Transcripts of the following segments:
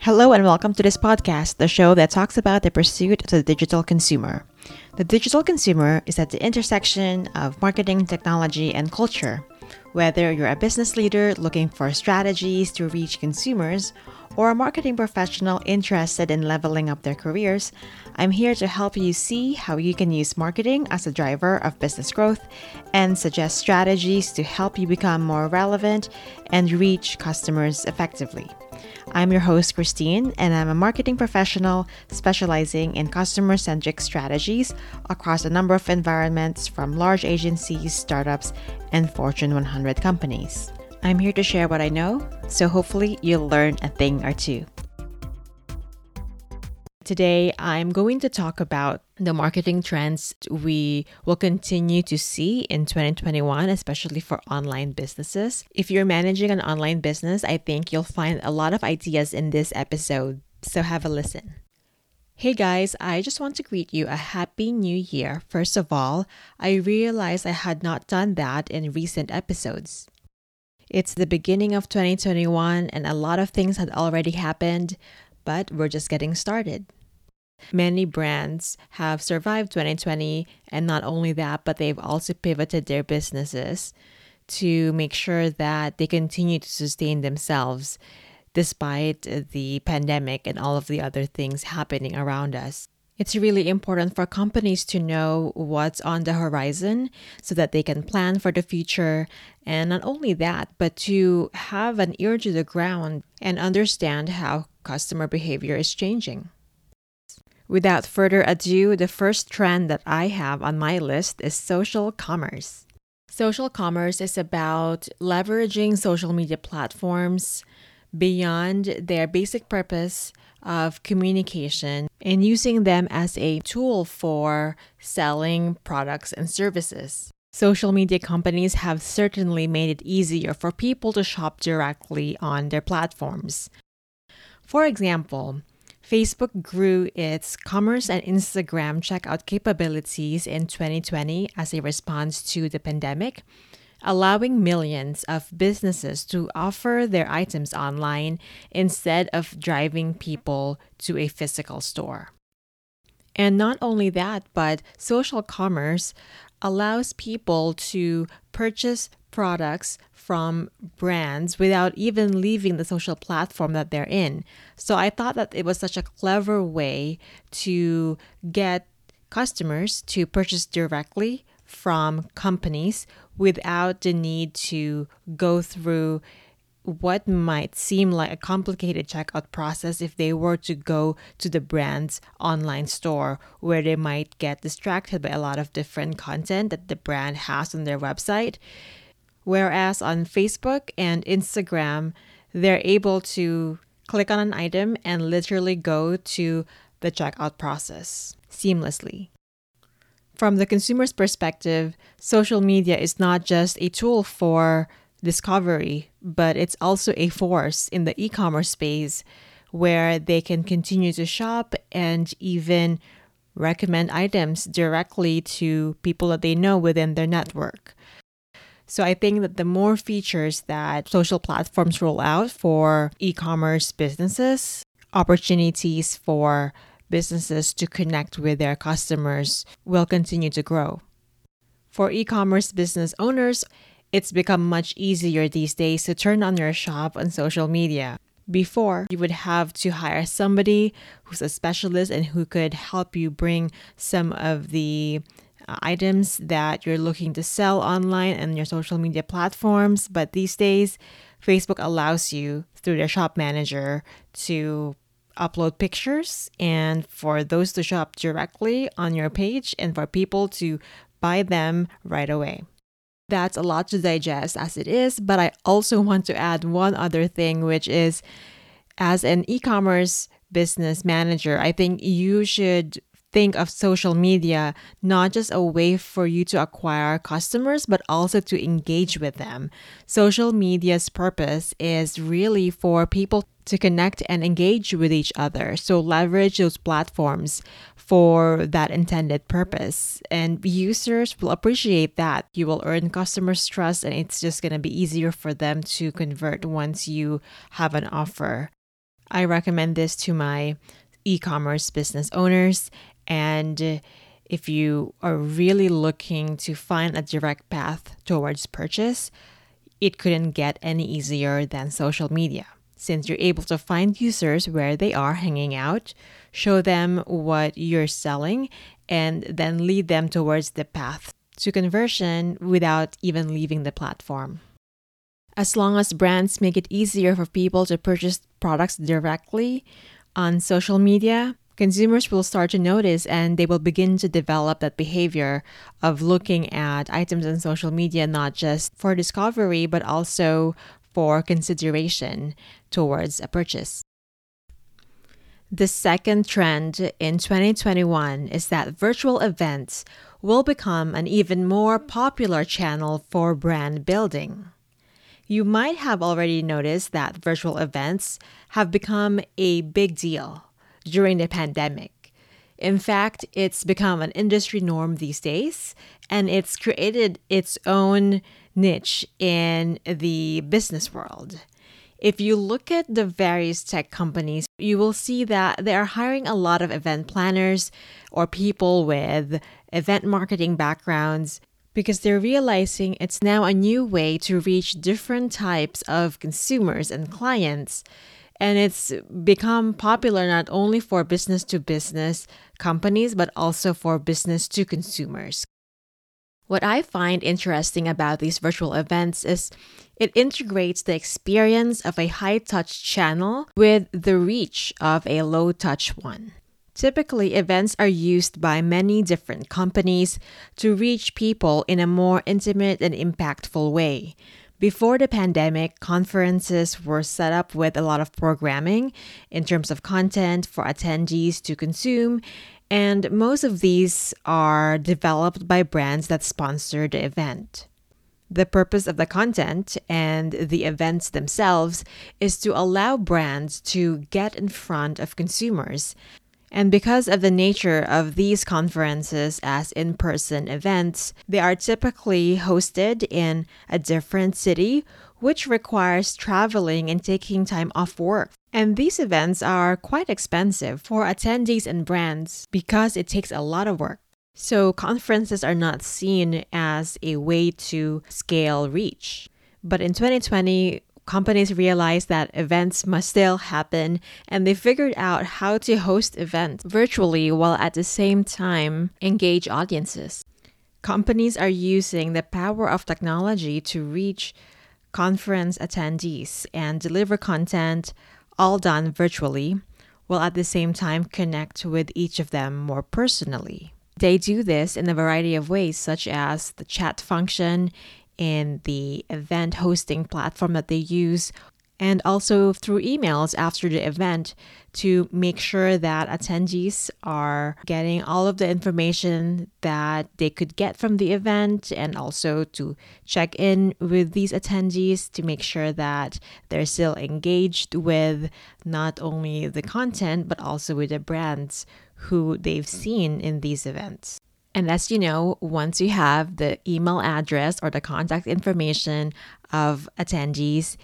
Hello and welcome to this podcast, the show that talks about the pursuit of the digital consumer. The digital consumer is at the intersection of marketing, technology, and culture. Whether you're a business leader looking for strategies to reach consumers or a marketing professional interested in leveling up their careers, I'm here to help you see how you can use marketing as a driver of business growth and suggest strategies to help you become more relevant and reach customers effectively. I'm your host, Christine, and I'm a marketing professional specializing in customer centric strategies across a number of environments from large agencies, startups, and Fortune 100 companies. I'm here to share what I know, so hopefully you'll learn a thing or two. Today, I'm going to talk about the marketing trends we will continue to see in 2021, especially for online businesses. If you're managing an online business, I think you'll find a lot of ideas in this episode, so have a listen. Hey guys, I just want to greet you a happy new year. First of all, I realized I had not done that in recent episodes. It's the beginning of 2021 and a lot of things had already happened, but we're just getting started. Many brands have survived 2020, and not only that, but they've also pivoted their businesses to make sure that they continue to sustain themselves despite uh, the pandemic and all of the other things happening around us. It's really important for companies to know what's on the horizon so that they can plan for the future. And not only that, but to have an ear to the ground and understand how customer behavior is changing. Without further ado, the first trend that I have on my list is social commerce. Social commerce is about leveraging social media platforms beyond their basic purpose of communication and using them as a tool for selling products and services. Social media companies have certainly made it easier for people to shop directly on their platforms. For example, Facebook grew its commerce and Instagram checkout capabilities in 2020 as a response to the pandemic, allowing millions of businesses to offer their items online instead of driving people to a physical store. And not only that, but social commerce allows people to purchase products from brands without even leaving the social platform that they're in. So I thought that it was such a clever way to get customers to purchase directly from companies without the need to go through what might seem like a complicated checkout process if they were to go to the brand's online store where they might get distracted by a lot of different content that the brand has on their website. Whereas on Facebook and Instagram, they're able to click on an item and literally go to the checkout process seamlessly. From the consumer's perspective, social media is not just a tool for discovery, but it's also a force in the e commerce space where they can continue to shop and even recommend items directly to people that they know within their network. So I think that the more features that social platforms roll out for e commerce businesses, opportunities for businesses to connect with their customers will continue to grow. For e commerce business owners, it's become much easier these days to turn on your shop on social media. Before, you would have to hire somebody who's a specialist and who could help you bring some of the uh, items that you're looking to sell online and your social media platforms. But these days, Facebook allows you through their shop manager to upload pictures and for those to shop directly on your page and for people to buy them right away. That's a lot to digest as it is, but I also want to add one other thing, which is as an e commerce business manager, I think you should think of social media not just a way for you to acquire customers, but also to engage with them. Social media's purpose is really for people to connect and engage with each other. So leverage those platforms for that intended purpose. And users will appreciate that. You will earn customers' trust, and it's just going to be easier for them to convert once you have an offer. I recommend this to my e commerce business owners. And if you are really looking to find a direct path towards purchase, it couldn't get any easier than social media since you're able to find users where they are hanging out, show them what you're selling, and then lead them towards the path to conversion without even leaving the platform. As long as brands make it easier for people to purchase products directly on social media, consumers will start to notice and they will begin to develop that behavior of looking at items on social media not just for discovery but also for consideration towards a purchase. The second trend in 2021 is that virtual events will become an even more popular channel for brand building. You might have already noticed that virtual events have become a big deal during the pandemic. In fact, it's become an industry norm these days, and it's created its own niche in the business world. If you look at the various tech companies, you will see that they are hiring a lot of event planners or people with event marketing backgrounds because they're realizing it's now a new way to reach different types of consumers and clients. And it's become popular not only for business to business companies, but also for business to consumers. What I find interesting about these virtual events is it integrates the experience of a high touch channel with the reach of a low touch one. Typically, events are used by many different companies to reach people in a more intimate and impactful way. Before the pandemic, conferences were set up with a lot of programming in terms of content for attendees to consume, and most of these are developed by brands that sponsor the event. The purpose of the content and the events themselves is to allow brands to get in front of consumers. And because of the nature of these conferences as in person events, they are typically hosted in a different city which requires traveling and taking time off work. And these events are quite expensive for attendees and brands because it takes a lot of work. So, conferences are not seen as a way to scale reach. But in 2020, companies realized that events must still happen and they figured out how to host events virtually while at the same time engage audiences. Companies are using the power of technology to reach conference attendees and deliver content all done virtually, while at the same time connect with each of them more personally. They do this in a variety of ways, such as the chat function in the event hosting platform that they use, and also through emails after the event to make sure that attendees are getting all of the information that they could get from the event and also to check in with these attendees to make sure that they're still engaged with not only the content but also with the brands who they've seen in these events. And as you know, once you have the email address or the contact information of attendees,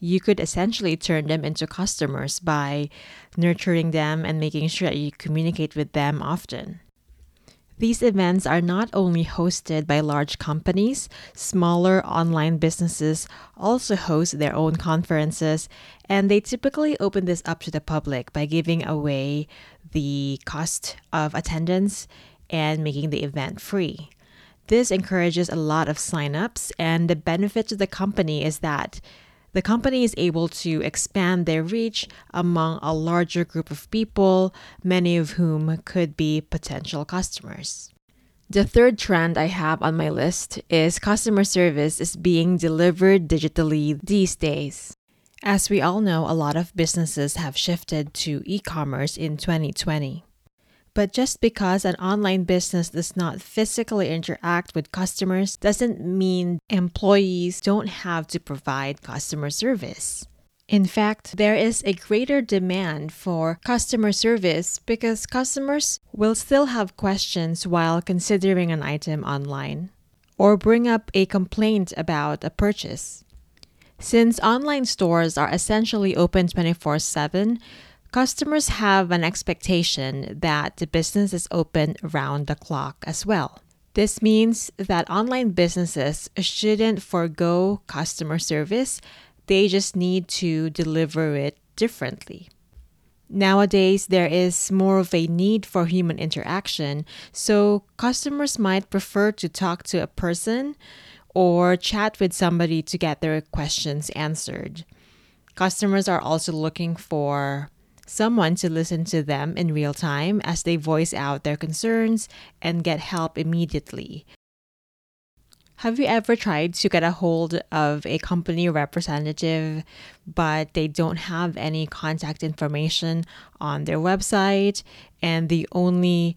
you could essentially turn them into customers by nurturing them and making sure that you communicate with them often. These events are not only hosted by large companies, smaller online businesses also host their own conferences, and they typically open this up to the public by giving away the cost of attendance and making the event free. This encourages a lot of signups, and the benefit to the company is that the company is able to expand their reach among a larger group of people, many of whom could be potential customers. The third trend I have on my list is customer service is being delivered digitally these days. As we all know, a lot of businesses have shifted to e commerce in 2020. But just because an online business does not physically interact with customers doesn't mean employees don't have to provide customer service. In fact, there is a greater demand for customer service because customers will still have questions while considering an item online or bring up a complaint about a purchase. Since online stores are essentially open 24 7, customers have an expectation that the business is open around the clock as well. This means that online businesses shouldn't forego customer service, they just need to deliver it differently. Nowadays, there is more of a need for human interaction, so customers might prefer to talk to a person or chat with somebody to get their questions answered. Customers are also looking for someone to listen to them in real time as they voice out their concerns and get help immediately. Have you ever tried to get a hold of a company representative, but they don't have any contact information on their website, and the only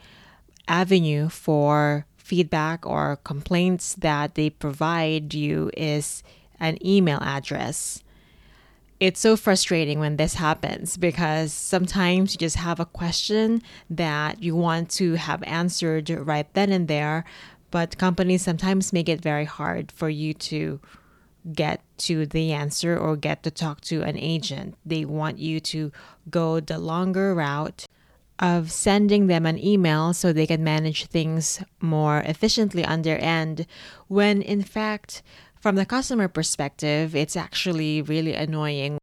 avenue for feedback or complaints that they provide you is an email address? It's so frustrating when this happens because sometimes you just have a question that you want to have answered right then and there, but companies sometimes make it very hard for you to get to the answer or get to talk to an agent. They want you to go the longer route of sending them an email so they can manage things more efficiently on their end when in fact from the customer perspective it's actually really annoying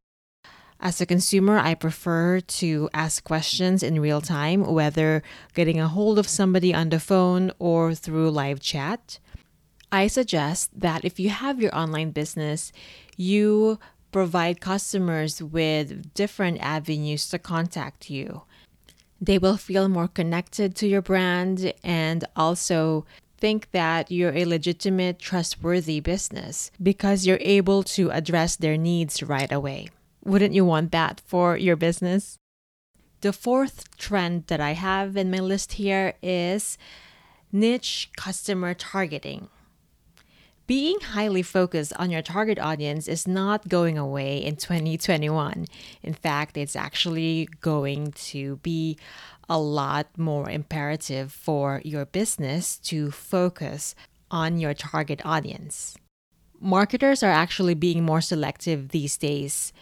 as a consumer, I prefer to ask questions in real time, whether getting a hold of somebody on the phone or through live chat. I suggest that if you have your online business, you provide customers with different avenues to contact you. They will feel more connected to your brand and also think that you're a legitimate, trustworthy business because you're able to address their needs right away. Wouldn't you want that for your business? The fourth trend that I have in my list here is niche customer targeting. Being highly focused on your target audience is not going away in 2021. In fact, it's actually going to be a lot more imperative for your business to focus on your target audience. Marketers are actually being more selective these days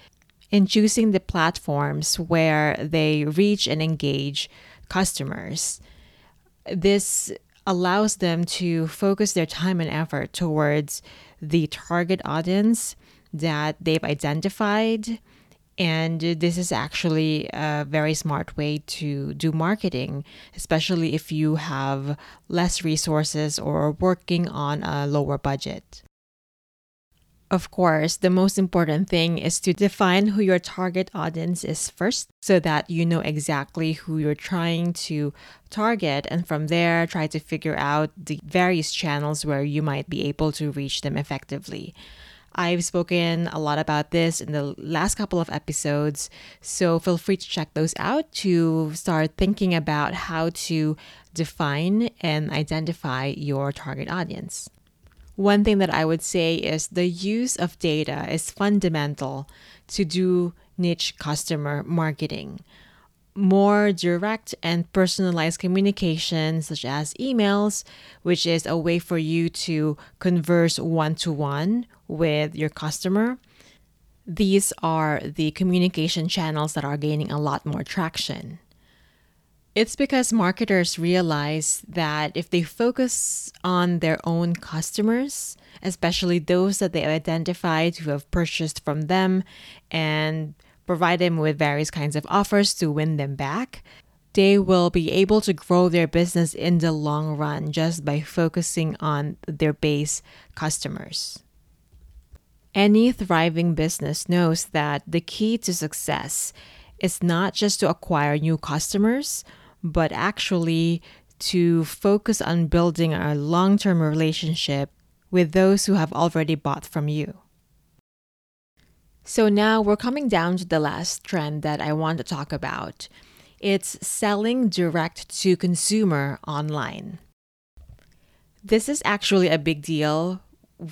in choosing the platforms where they reach and engage customers. This allows them to focus their time and effort towards the target audience that they've identified. And this is actually a very smart way to do marketing, especially if you have less resources or working on a lower budget. Of course, the most important thing is to define who your target audience is first so that you know exactly who you're trying to target, and from there, try to figure out the various channels where you might be able to reach them effectively. I've spoken a lot about this in the last couple of episodes, so feel free to check those out to start thinking about how to define and identify your target audience. One thing that I would say is the use of data is fundamental to do niche customer marketing. More direct and personalized communication, such as emails, which is a way for you to converse one to one with your customer. These are the communication channels that are gaining a lot more traction. It's because marketers realize that if they focus on their own customers, especially those that they identified who have purchased from them, and provide them with various kinds of offers to win them back, they will be able to grow their business in the long run just by focusing on their base customers. Any thriving business knows that the key to success is not just to acquire new customers but actually to focus on building a long term relationship with those who have already bought from you. So now we're coming down to the last trend that I want to talk about. It's selling direct to consumer online. This is actually a big deal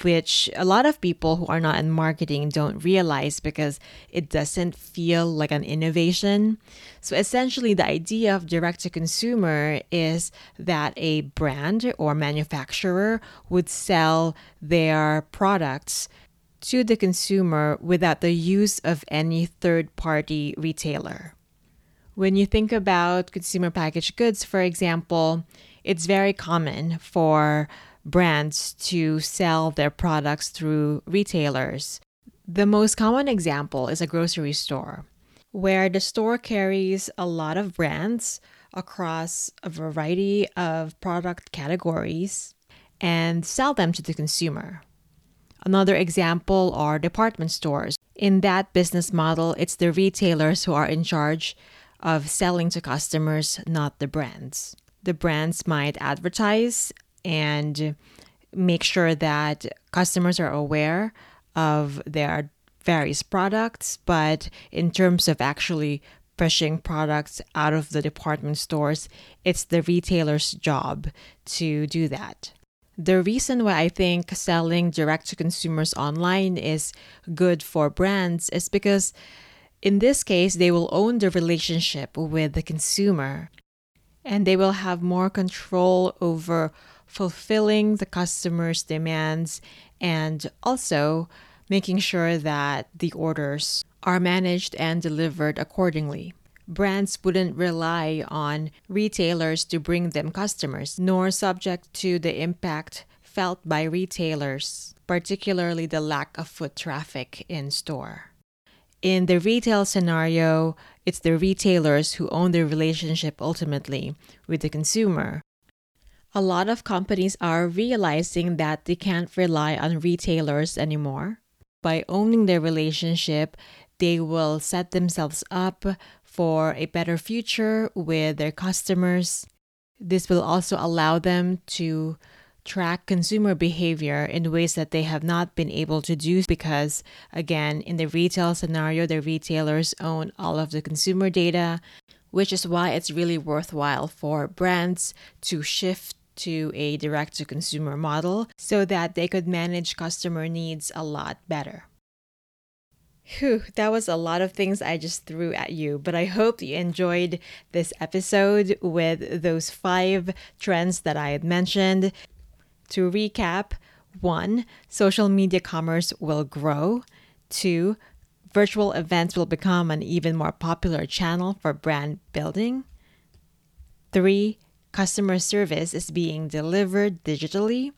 which a lot of people who are not in marketing don't realize because it doesn't feel like an innovation. So essentially, the idea of direct to consumer is that a brand or manufacturer would sell their products to the consumer without the use of any third party retailer. When you think about consumer packaged goods, for example, it's very common for brands to sell their products through retailers. The most common example is a grocery store, where the store carries a lot of brands across a variety of product categories and sell them to the consumer. Another example are department stores. In that business model, it's the retailers who are in charge of selling to customers, not the brands. The brands might advertise and make sure that customers are aware of their various products, but in terms of actually pushing products out of the department stores, it's the retailer's job to do that. The reason why I think selling direct to consumers online is good for brands is because in this case, they will own the relationship with the consumer and they will have more control over fulfilling the customer's demands and also making sure that the orders are managed and delivered accordingly brands wouldn't rely on retailers to bring them customers, nor subject to the impact felt by retailers, particularly the lack of foot traffic in store. In the retail scenario, it's the retailers who own the relationship ultimately with the consumer. A lot of companies are realizing that they can't rely on retailers anymore. By owning their relationship, they will set themselves up for a better future with their customers. This will also allow them to track consumer behavior in ways that they have not been able to do because, again, in the retail scenario, the retailers own all of the consumer data, which is why it's really worthwhile for brands to shift to a direct to consumer model so that they could manage customer needs a lot better. Whew, that was a lot of things I just threw at you, but I hope you enjoyed this episode with those five trends that I had mentioned. To recap, one, social media commerce will grow. Two, virtual events will become an even more popular channel for brand building. Three, customer service is being delivered digitally.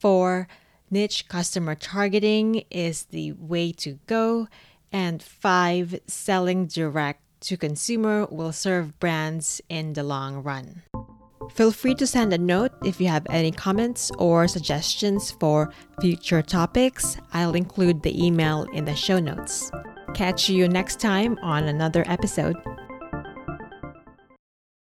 Four, niche customer targeting is the way to go. And five, selling direct to consumer will serve brands in the long run. Feel free to send a note if you have any comments or suggestions for future topics. I'll include the email in the show notes. Catch you next time on another episode.